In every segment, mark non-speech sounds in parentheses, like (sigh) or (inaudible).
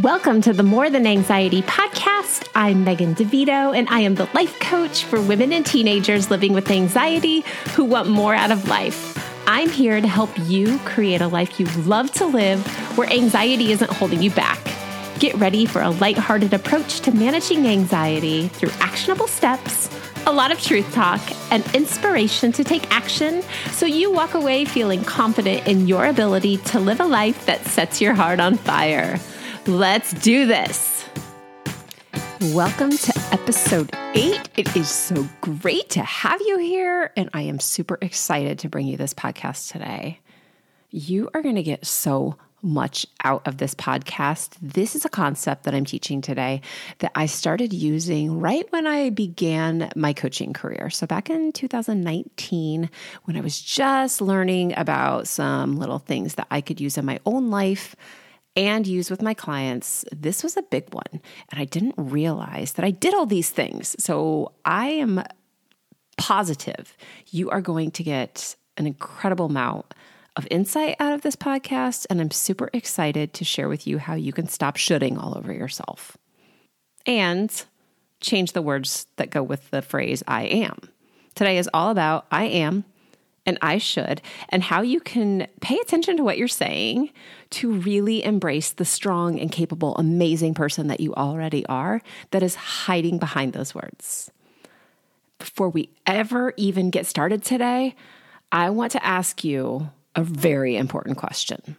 Welcome to the More Than Anxiety podcast. I'm Megan DeVito, and I am the life coach for women and teenagers living with anxiety who want more out of life. I'm here to help you create a life you love to live where anxiety isn't holding you back. Get ready for a lighthearted approach to managing anxiety through actionable steps, a lot of truth talk, and inspiration to take action so you walk away feeling confident in your ability to live a life that sets your heart on fire. Let's do this. Welcome to episode eight. It is so great to have you here, and I am super excited to bring you this podcast today. You are going to get so much out of this podcast. This is a concept that I'm teaching today that I started using right when I began my coaching career. So, back in 2019, when I was just learning about some little things that I could use in my own life and use with my clients, this was a big one. And I didn't realize that I did all these things. So I am positive you are going to get an incredible amount of insight out of this podcast. And I'm super excited to share with you how you can stop shoulding all over yourself and change the words that go with the phrase I am. Today is all about I am and I should, and how you can pay attention to what you're saying to really embrace the strong and capable, amazing person that you already are that is hiding behind those words. Before we ever even get started today, I want to ask you a very important question.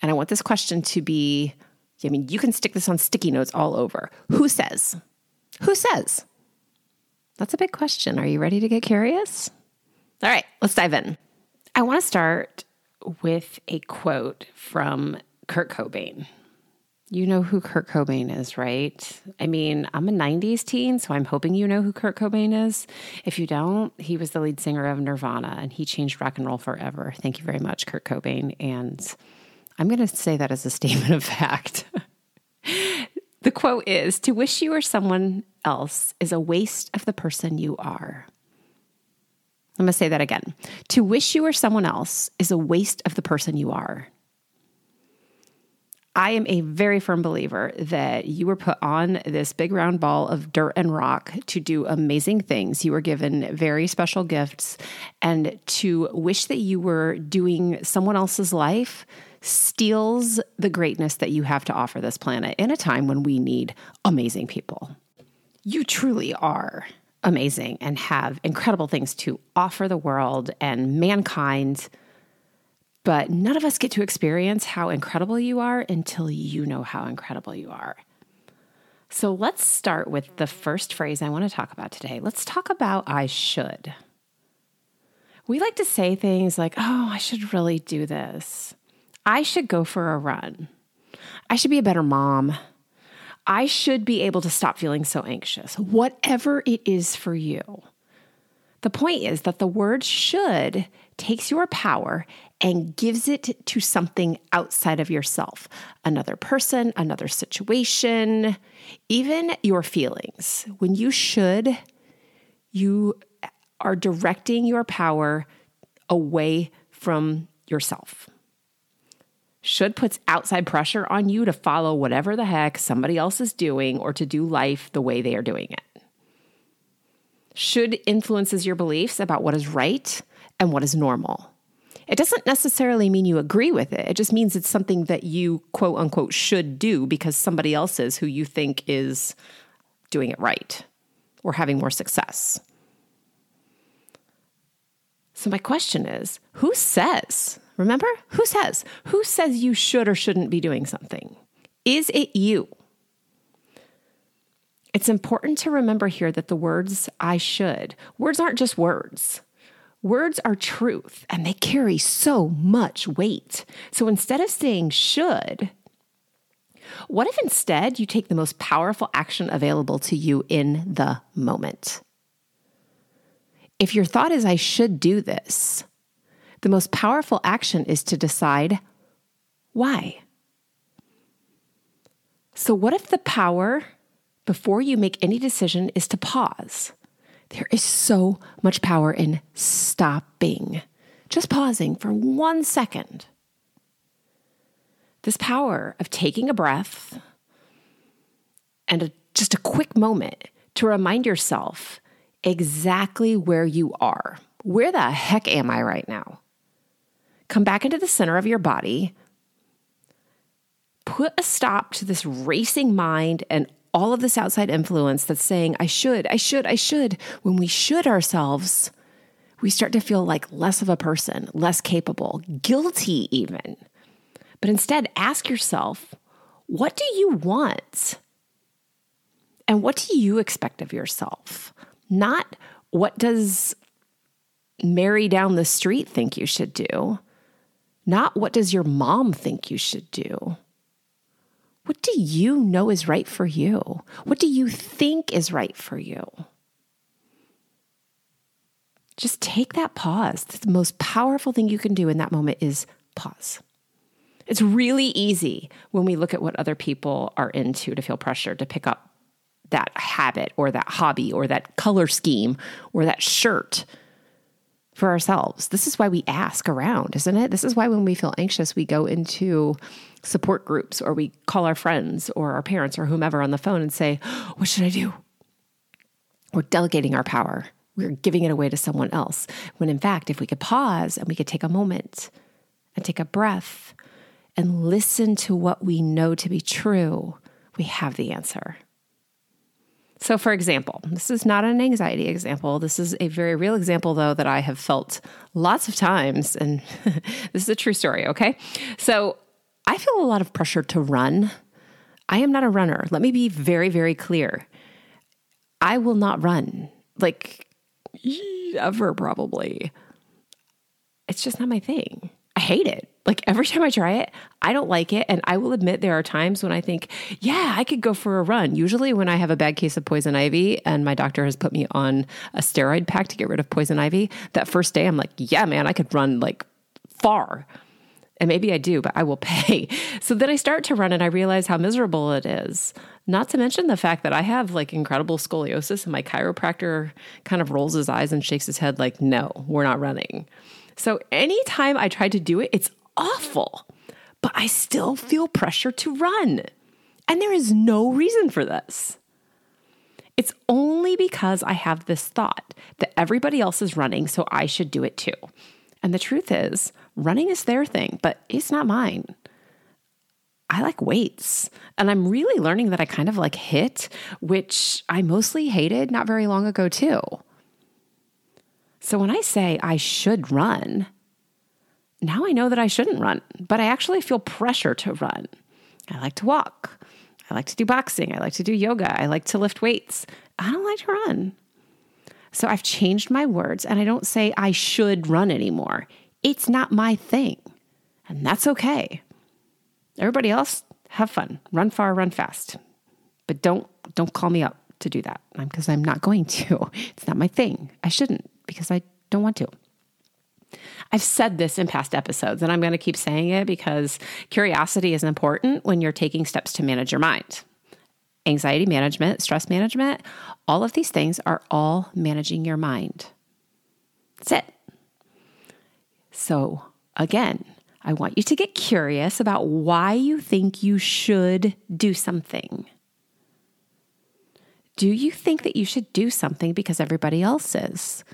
And I want this question to be I mean, you can stick this on sticky notes all over. Who says? Who says? That's a big question. Are you ready to get curious? All right, let's dive in. I want to start with a quote from Kurt Cobain. You know who Kurt Cobain is, right? I mean, I'm a 90s teen, so I'm hoping you know who Kurt Cobain is. If you don't, he was the lead singer of Nirvana and he changed rock and roll forever. Thank you very much, Kurt Cobain. And I'm going to say that as a (laughs) statement of fact. the quote is To wish you were someone else is a waste of the person you are. I'm going to say that again. To wish you were someone else is a waste of the person you are. I am a very firm believer that you were put on this big round ball of dirt and rock to do amazing things. You were given very special gifts, and to wish that you were doing someone else's life steals the greatness that you have to offer this planet in a time when we need amazing people. You truly are amazing and have incredible things to offer the world and mankind. But none of us get to experience how incredible you are until you know how incredible you are. So let's start with the first phrase I want to talk about today. Let's talk about I should. We like to say things like, oh, I should really do this. I should go for a run. I should be a better mom. I should be able to stop feeling so anxious, whatever it is for you. The point is that the word should takes your power and gives it to something outside of yourself another person, another situation, even your feelings. When you should, you are directing your power away from yourself should puts outside pressure on you to follow whatever the heck somebody else is doing or to do life the way they are doing it. Should influences your beliefs about what is right and what is normal. It doesn't necessarily mean you agree with it. It just means it's something that you quote unquote should do because somebody else is who you think is doing it right or having more success. So, my question is who says Remember? Who says? Who says you should or shouldn't be doing something? Is it you? It's important to remember here that the words I should, words aren't just words. Words are truth and they carry so much weight. So instead of saying should, what if instead you take the most powerful action available to you in the moment? If your thought is, I should do this, the most powerful action is to decide why. So, what if the power before you make any decision is to pause? There is so much power in stopping, just pausing for one second. This power of taking a breath and a, just a quick moment to remind yourself exactly where you are. Where the heck am I right now? Come back into the center of your body. Put a stop to this racing mind and all of this outside influence that's saying, I should, I should, I should. When we should ourselves, we start to feel like less of a person, less capable, guilty even. But instead, ask yourself, what do you want? And what do you expect of yourself? Not what does Mary down the street think you should do? Not what does your mom think you should do? What do you know is right for you? What do you think is right for you? Just take that pause. The most powerful thing you can do in that moment is pause. It's really easy when we look at what other people are into to feel pressure to pick up that habit or that hobby or that color scheme or that shirt for ourselves. This is why we ask around, isn't it? This is why when we feel anxious, we go into support groups or we call our friends or our parents or whomever on the phone and say, What should I do? We're delegating our power. We're giving it away to someone else. When in fact, if we could pause and we could take a moment and take a breath and listen to what we know to be true, we have the answer. So, for example, this is not an anxiety example. This is a very real example, though, that I have felt lots of times. And (laughs) this is a true story, okay? So, I feel a lot of pressure to run. I am not a runner. Let me be very, very clear. I will not run, like ever, probably. It's just not my thing. I hate it. Like every time I try it, I don't like it. And I will admit there are times when I think, yeah, I could go for a run. Usually when I have a bad case of poison ivy and my doctor has put me on a steroid pack to get rid of poison ivy, that first day I'm like, yeah, man, I could run like far. And maybe I do, but I will (laughs) pay. So then I start to run and I realize how miserable it is. Not to mention the fact that I have like incredible scoliosis and my chiropractor kind of rolls his eyes and shakes his head like, no, we're not running. So anytime I try to do it, it's awful, but I still feel pressure to run. And there is no reason for this. It's only because I have this thought that everybody else is running, so I should do it too. And the truth is, running is their thing, but it's not mine. I like weights. And I'm really learning that I kind of like HIIT, which I mostly hated not very long ago, too. So when I say I should run, now I know that I shouldn't run, but I actually feel pressure to run. I like to walk. I like to do boxing. I like to do yoga. I like to lift weights. I don't like to run. So I've changed my words and I don't say I should run anymore. It's not my thing. And that's okay. Everybody else, have fun. Run far, run fast. But don't don't call me up to do that because I'm not going to. (laughs) It's not my thing. I shouldn't because I don't want to. I've said this in past episodes, and I'm going to keep saying it because curiosity is important when you're taking steps to manage your mind. Anxiety management, stress management, all of these things are all managing your mind. That's it. So, again, I want you to get curious about why you think you should do something. Do you think that you should do something because everybody else is?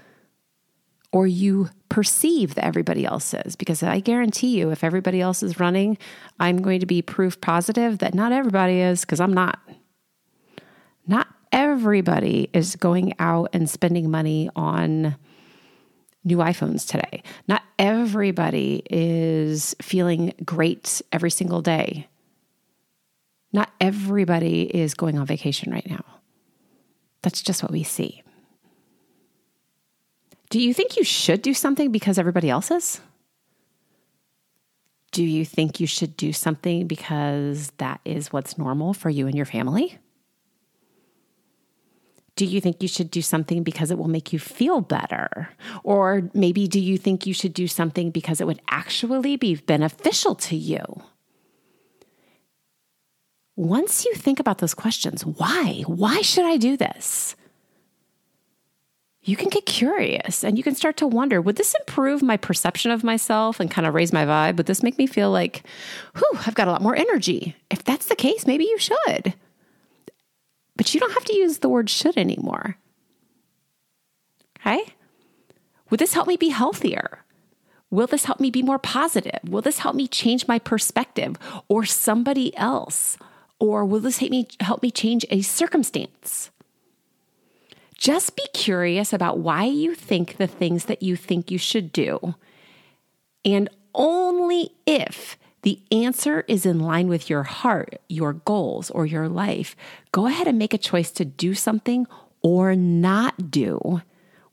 or you perceive that everybody else is. Because I guarantee you, if everybody else is running, I'm going to be proof positive that not everybody is, because I'm not. Not everybody is going out and spending money on new iPhones today. Not everybody is feeling great every single day. Not everybody is going on vacation right now. That's just what we see. Do you think you should do something because everybody else is? Do you think you should do something because that is what's normal for you and your family? Do you think you should do something because it will make you feel better? Or maybe do you think you should do something because it would actually be beneficial to you? Once you think about those questions, why? Why should I do this? You can get curious and you can start to wonder would this improve my perception of myself and kind of raise my vibe? Would this make me feel like, whew, I've got a lot more energy? If that's the case, maybe you should. But you don't have to use the word should anymore. Okay? Would this help me be healthier? Will this help me be more positive? Will this help me change my perspective or somebody else? Or will this help me, help me change a circumstance? Just be curious about why you think the things that you think you should do. And only if the answer is in line with your heart, your goals, or your life, go ahead and make a choice to do something or not do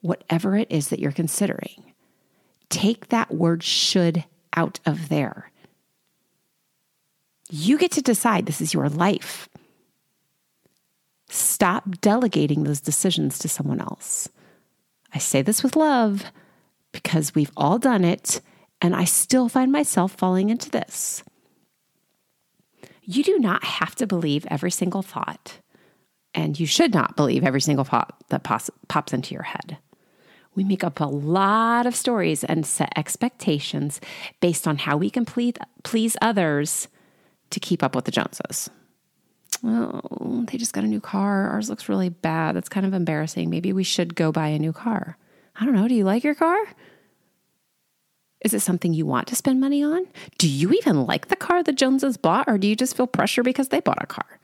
whatever it is that you're considering. Take that word should out of there. You get to decide this is your life. Stop delegating those decisions to someone else. I say this with love because we've all done it, and I still find myself falling into this. You do not have to believe every single thought, and you should not believe every single thought that pos- pops into your head. We make up a lot of stories and set expectations based on how we can please, please others to keep up with the Joneses oh, they just got a new car. Ours looks really bad. That's kind of embarrassing. Maybe we should go buy a new car. I don't know. Do you like your car? Is it something you want to spend money on? Do you even like the car the Joneses bought, or do you just feel pressure because they bought a car?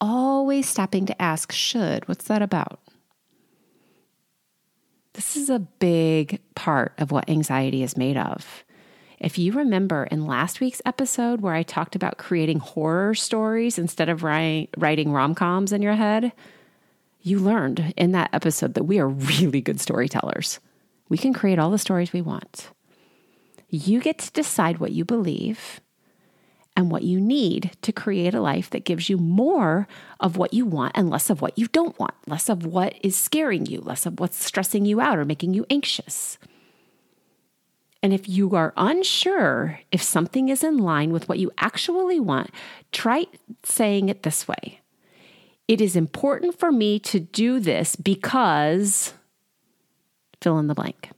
Always stopping to ask, should, what's that about? This is a big part of what anxiety is made of. If you remember in last week's episode where I talked about creating horror stories instead of writing, rom coms in your head, you learned in that episode that we are really good storytellers. We can create all the stories we want. You get to decide what you believe and what you need to create a life that gives you more of what you want and less of what you don't want, less of what is scaring you, less of what's stressing you out or making you anxious. And if you are unsure if something is in line with what you actually want, try saying it this way It is important for me to do this because fill in the blank.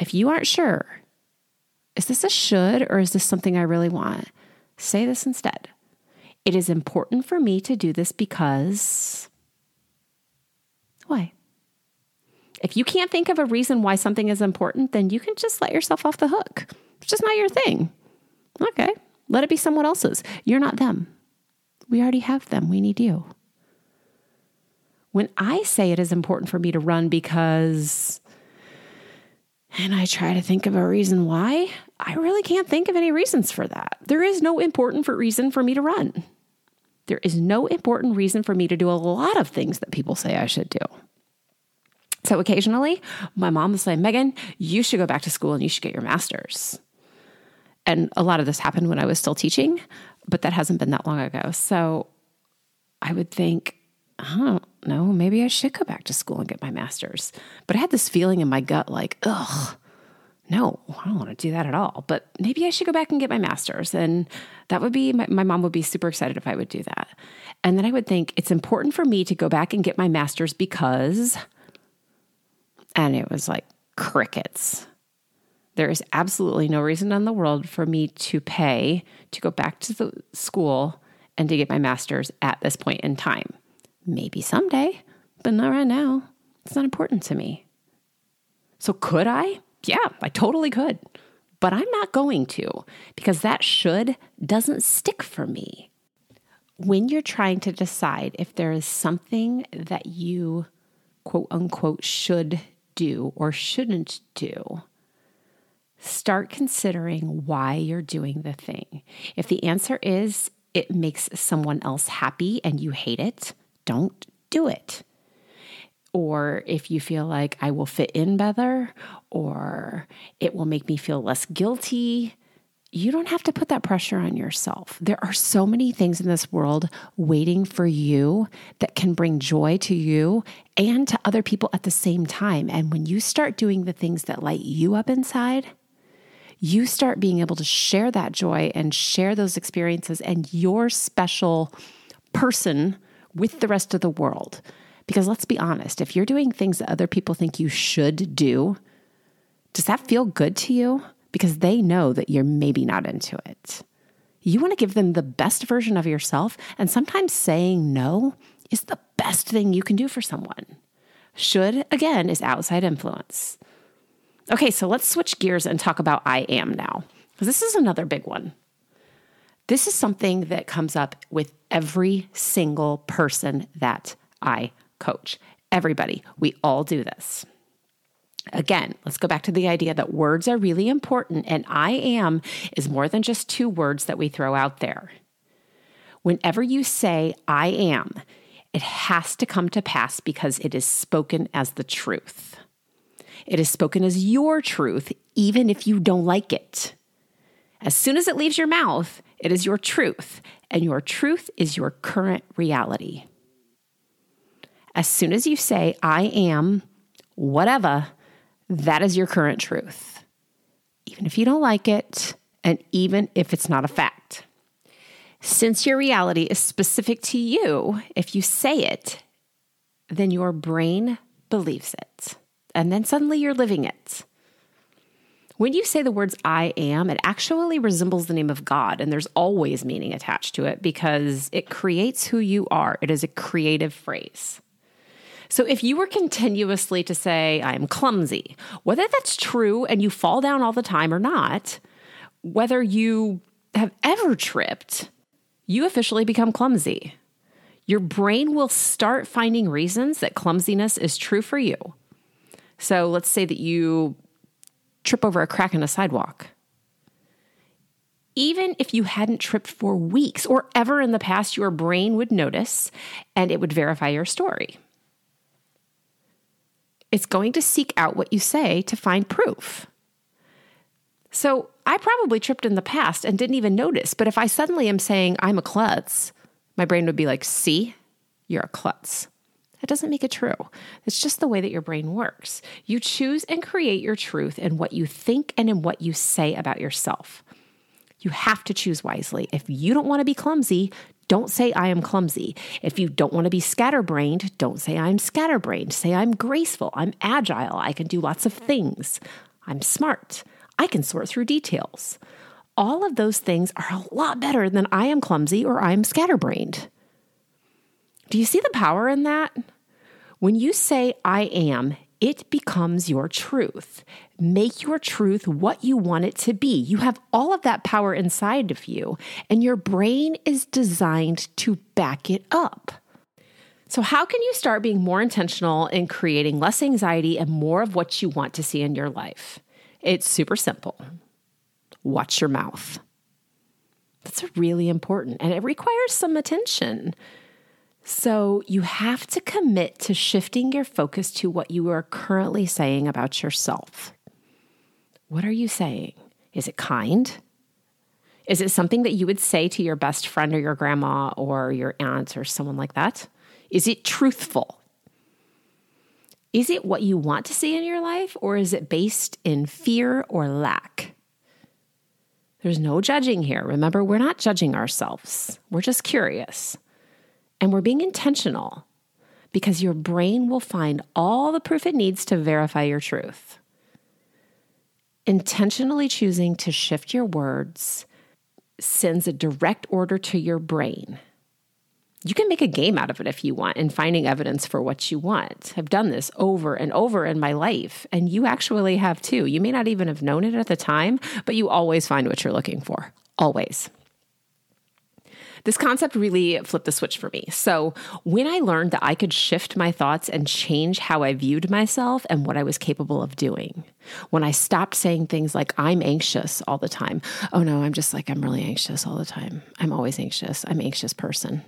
If you aren't sure, is this a should or is this something I really want? Say this instead. It is important for me to do this because. Why? If you can't think of a reason why something is important, then you can just let yourself off the hook. It's just not your thing. Okay, let it be someone else's. You're not them. We already have them. We need you. When I say it is important for me to run because, and I try to think of a reason why, I really can't think of any reasons for that. There is no important for reason for me to run. There is no important reason for me to do a lot of things that people say I should do. So occasionally, my mom will say, Megan, you should go back to school and you should get your master's. And a lot of this happened when I was still teaching, but that hasn't been that long ago. So I would think, I don't know, maybe I should go back to school and get my master's. But I had this feeling in my gut like, ugh, no, I don't want to do that at all. But maybe I should go back and get my master's. And that would be, my, my, mom would be super excited if I would do that. And then I would think it's important for me to go back and get my master's because and it was like crickets. There is absolutely no reason in the world for me to pay to go back to the school and to get my master's at this point in time. Maybe someday, but not right now. It's not important to me. So, could I? Yeah, I totally could. But I'm not going to because that should doesn't stick for me. When you're trying to decide if there is something that you quote unquote should do or shouldn't do, start considering why you're doing the thing. If the answer is it makes someone else happy and you hate it, don't do it. Or if you feel like I will fit in better or it will make me feel less guilty, you don't have to put that pressure on yourself. There are so many things in this world waiting for you that can bring joy to you and to other people at the same time. And when you start doing the things that light you up inside, you start being able to share that joy and share those experiences and your special person with the rest of the world Because let's be honest, if you're doing things that other people think you should do, does that feel good to you? Because they know that you're maybe not into it. You want to give them the best version of yourself, and sometimes saying no is the best thing you can do for someone. Should, again, is outside influence. Okay, so let's switch gears and talk about I am now, this is another big one. This is something that comes up with every single person that I coach. Everybody, we all do this. Again, let's go back to the idea that words are really important, and I am is more than just two words that we throw out there. Whenever you say I am, it has to come to pass because it is spoken as the truth. It is spoken as your truth, even if you don't like it. As soon as it leaves your mouth, it is your truth, and your truth is your current reality. As soon as you say, I am whatever, that is your current truth, even if you don't like it, and even if it's not a fact. Since your reality is specific to you, if you say it, then your brain believes it. And then suddenly you're living it. When you say the words I am, it actually resembles the name of God, and there's always meaning attached to it because it creates who you are. It is a creative phrase. So if you were continuously to say, I'm clumsy, whether that's true and you fall down all the time or not, whether you have ever tripped, you officially become clumsy. Your brain will start finding reasons that clumsiness is true for you. So let's say that you trip over a crack in a sidewalk. Even if you hadn't tripped for weeks or ever in the past, your brain would notice and it would verify your story. It's going to seek out what you say to find proof. So I probably tripped in the past and didn't even notice, but if I suddenly am saying I'm a klutz, my brain would be like, see, you're a klutz. That doesn't make it true. It's just the way that your brain works. You choose and create your truth in what you think and in what you say about yourself. You have to choose wisely. If you don't want to be clumsy, don't say I am clumsy. If you don't want to be scatterbrained, don't say I'm scatterbrained. Say I'm graceful, I'm agile, I can do lots of things. I'm smart, I can sort through details. All of those things are a lot better than I am clumsy or I'm scatterbrained. Do you see the power in that? When you say, I am, it becomes your truth. Make your truth what you want it to be. You have all of that power inside of you, and your brain is designed to back it up. So, how can you start being more intentional in creating less anxiety and more of what you want to see in your life? It's super simple. Watch your mouth. That's really important, and it requires some attention. So you have to commit to shifting your focus to what you are currently saying about yourself. What are you saying? Is it kind? Is it something that you would say to your best friend or your grandma or your aunt or someone like that? Is it truthful? Is it what you want to see in your life or is it based in fear or lack? There's no judging here. Remember, we're not judging ourselves, we're just curious. And we're being intentional because your brain will find all the proof it needs to verify your truth. Intentionally choosing to shift your words sends a direct order to your brain. You can make a game out of it if you want in finding evidence for what you want. I've done this over and over in my life, and you actually have too. You may not even have known it at the time, but you always find what you're looking for. Always. This concept really flipped the switch for me. So, when I learned that I could shift my thoughts and change how I viewed myself and what I was capable of doing, when I stopped saying things like, I'm anxious all the time. Oh no, I'm just like, I'm really anxious all the time. I'm always anxious. I'm an anxious person.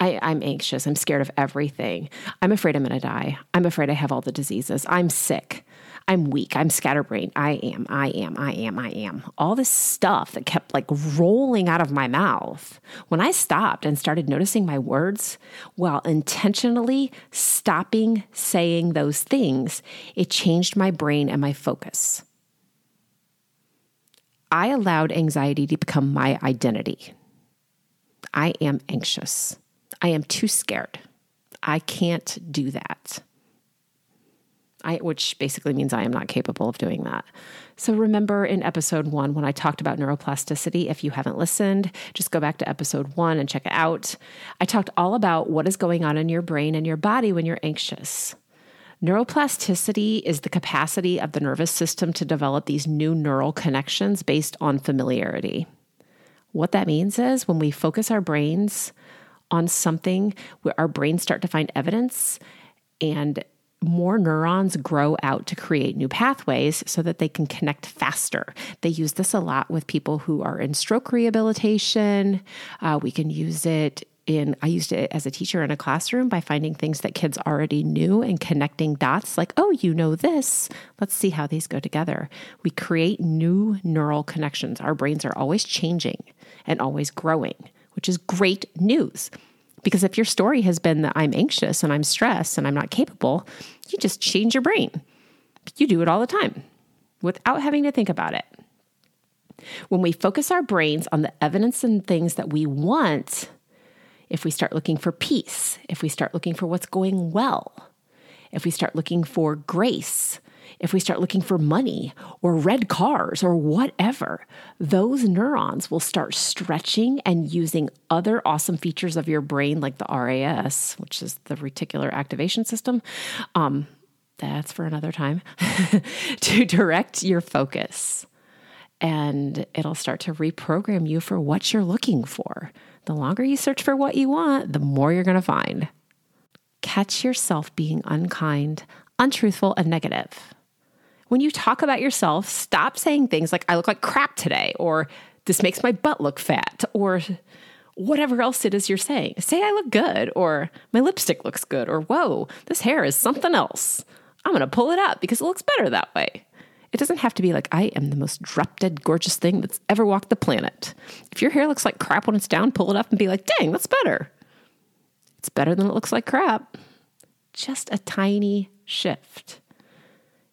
I, am anxious. I'm scared of everything. I'm afraid I'm going to die. I'm afraid I have all the diseases. I'm sick. I'm weak. I'm scatterbrained. I am, I am, I am, I am. All this stuff that kept like rolling out of my mouth. When I stopped and started noticing my words while intentionally stopping saying those things, it changed my brain and my focus. I allowed anxiety to become my identity. I am anxious. I am too scared. I can't do that. I, which basically means I am not capable of doing that. So remember in episode one when I talked about neuroplasticity, if you haven't listened, just go back to episode one and check it out. I talked all about what is going on in your brain and your body when you're anxious. Neuroplasticity is the capacity of the nervous system to develop these new neural connections based on familiarity. What that means is when we focus our brains on something, our brains start to find evidence and more neurons grow out to create new pathways so that they can connect faster. They use this a lot with people who are in stroke rehabilitation. Uh, we can use it in, I used it as a teacher in a classroom by finding things that kids already knew and connecting dots like, oh, you know this. Let's see how these go together. We create new neural connections. Our brains are always changing and always growing, which is great news. Because if your story has been that I'm anxious and I'm stressed and I'm not capable, you just change your brain. You do it all the time without having to think about it. When we focus our brains on the evidence and things that we want, if we start looking for peace, if we start looking for what's going well, if we start looking for grace, if we start looking for money or red cars or whatever, those neurons will start stretching and using other awesome features of your brain, like the RAS, which is the reticular activation system. Um, that's for another time (laughs) to direct your focus. And it'll start to reprogram you for what you're looking for. The longer you search for what you want, the more you're going to find. Catch yourself being unkind, untruthful, and negative when you talk about yourself, stop saying things like, I look like crap today, or this makes my butt look fat, or whatever else it is you're saying. Say, I look good, or my lipstick looks good, or whoa, this hair is something else. I'm going to pull it up because it looks better that way. It doesn't have to be like, I am the most drop dead gorgeous thing that's ever walked the planet. If your hair looks like crap when it's down, pull it up and be like, dang, that's better. It's better than it looks like crap. Just a tiny shift.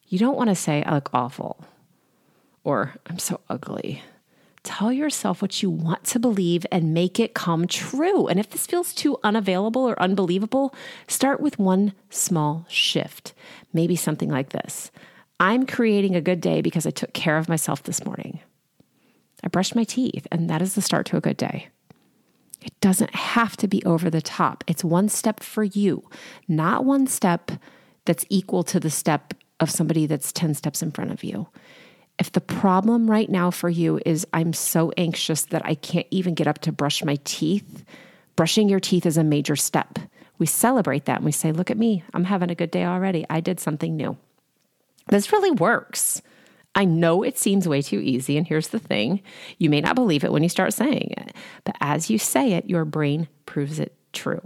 You don't want to say, I look awful or I'm so ugly. Tell yourself what you want to believe and make it come true. And if this feels too unavailable or unbelievable, start with one small shift. Maybe something like this I'm creating a good day because I took care of myself this morning. I brushed my teeth, and that is the start to a good day. It doesn't have to be over the top. It's one step for you, not one step that's equal to the step of somebody that's 10 steps in front of you. If the problem right now for you is I'm so anxious that I can't even get up to brush my teeth, brushing your teeth is a major step. We celebrate that and we say, Look at me, I'm having a good day already. I did something new. This really works. I know it seems way too easy. And here's the thing you may not believe it when you start saying it, but as you say it, your brain proves it true.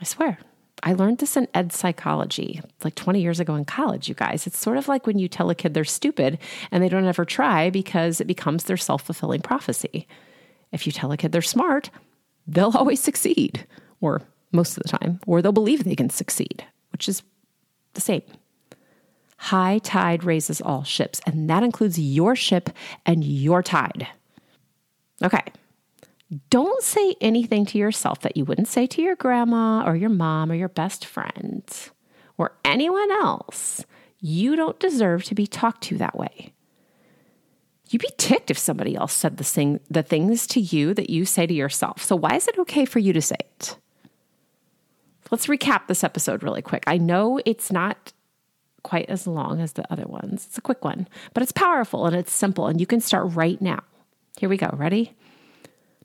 I swear. I learned this in ed psychology like 20 years ago in college, you guys. It's sort of like when you tell a kid they're stupid and they don't ever try because it becomes their self fulfilling prophecy. If you tell a kid they're smart, they'll always succeed, or most of the time, or they'll believe they can succeed, which is the same. High tide raises all ships, and that includes your ship and your tide. Okay, don't say anything to yourself that you wouldn't say to your grandma or your mom or your best friend or anyone else. You don't deserve to be talked to that way. You'd be ticked if somebody else said the, thing, the things to you that you say to yourself. So, why is it okay for you to say it? Let's recap this episode really quick. I know it's not quite as long as the other ones, it's a quick one, but it's powerful and it's simple, and you can start right now. Here we go. Ready?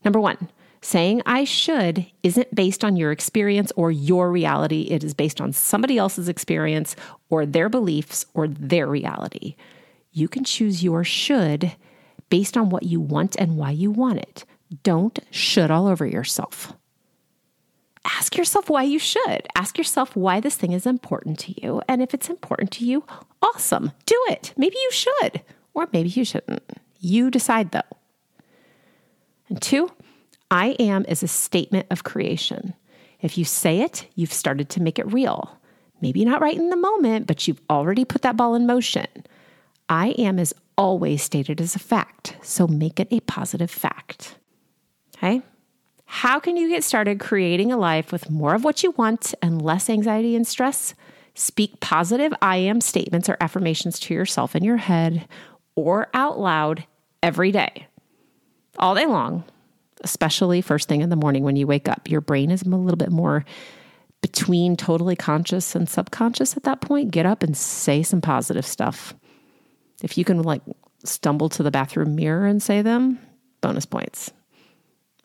Number one, saying I should isn't based on your experience or your reality. It is based on somebody else's experience or their beliefs or their reality. You can choose your should based on what you want and why you want it. Don't should all over yourself. Ask yourself why you should. Ask yourself why this thing is important to you. And if it's important to you, awesome, do it. Maybe you should, or maybe you shouldn't. You decide though. And two, I am is a statement of creation. If you say it, you've started to make it real. Maybe not right in the moment, but you've already put that ball in motion. I am is always stated as a fact, so make it a positive fact. Okay? How can you get started creating a life with more of what you want and less anxiety and stress? Speak positive I am statements or affirmations to yourself in your head or out loud every day, all day long, especially first thing in the morning when you wake up. Your brain is a little bit more between totally conscious and subconscious at that point. Get up and say some positive stuff. If you can like stumble to the bathroom mirror and say them, bonus points.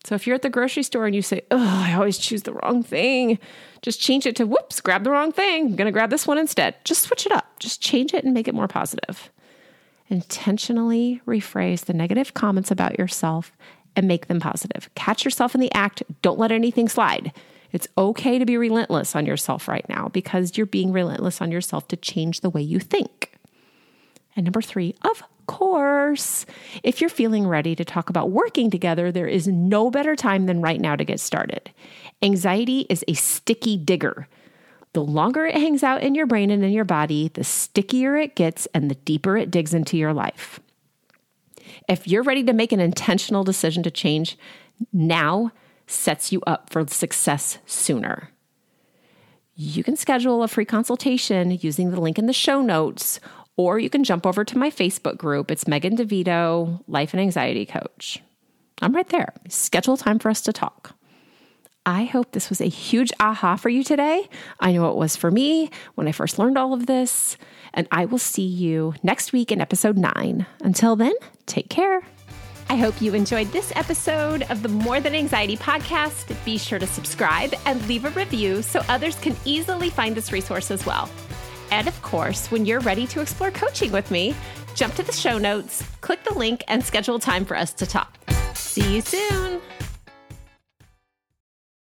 So if you're at the grocery store and you say, Oh, I always choose the wrong thing, just change it to, whoops, grab the wrong thing. I'm going to grab this one instead. Just switch it up. Just change it and make it more positive. Intentionally rephrase the negative comments about yourself and make them positive. Catch yourself in the act. Don't let anything slide. It's okay to be relentless on yourself right now because you're being relentless on yourself to change the way you think. And number three, of course, if you're feeling ready to talk about working together, there is no better time than right now to get started. Anxiety is a sticky digger. The longer it hangs out in your brain and in your body, the stickier it gets and the deeper it digs into your life. If you're ready to make an intentional decision to change, now sets you up for success sooner. You can schedule a free consultation using the link in the show notes or you can jump over to my Facebook group. It's Megan DeVito, Life and Anxiety Coach. I'm right there. Schedule time for us to talk. I hope this was a huge aha for you today. I know it was for me when I first learned all of this. And I will see you next week in episode nine. Until then, take care. I hope you enjoyed this episode of the More Than Anxiety podcast. Be sure to subscribe and leave a review so others can easily find this resource as well. And of course, when you're ready to explore coaching with me, jump to the show notes, click the link, and schedule time for us to talk. See you soon.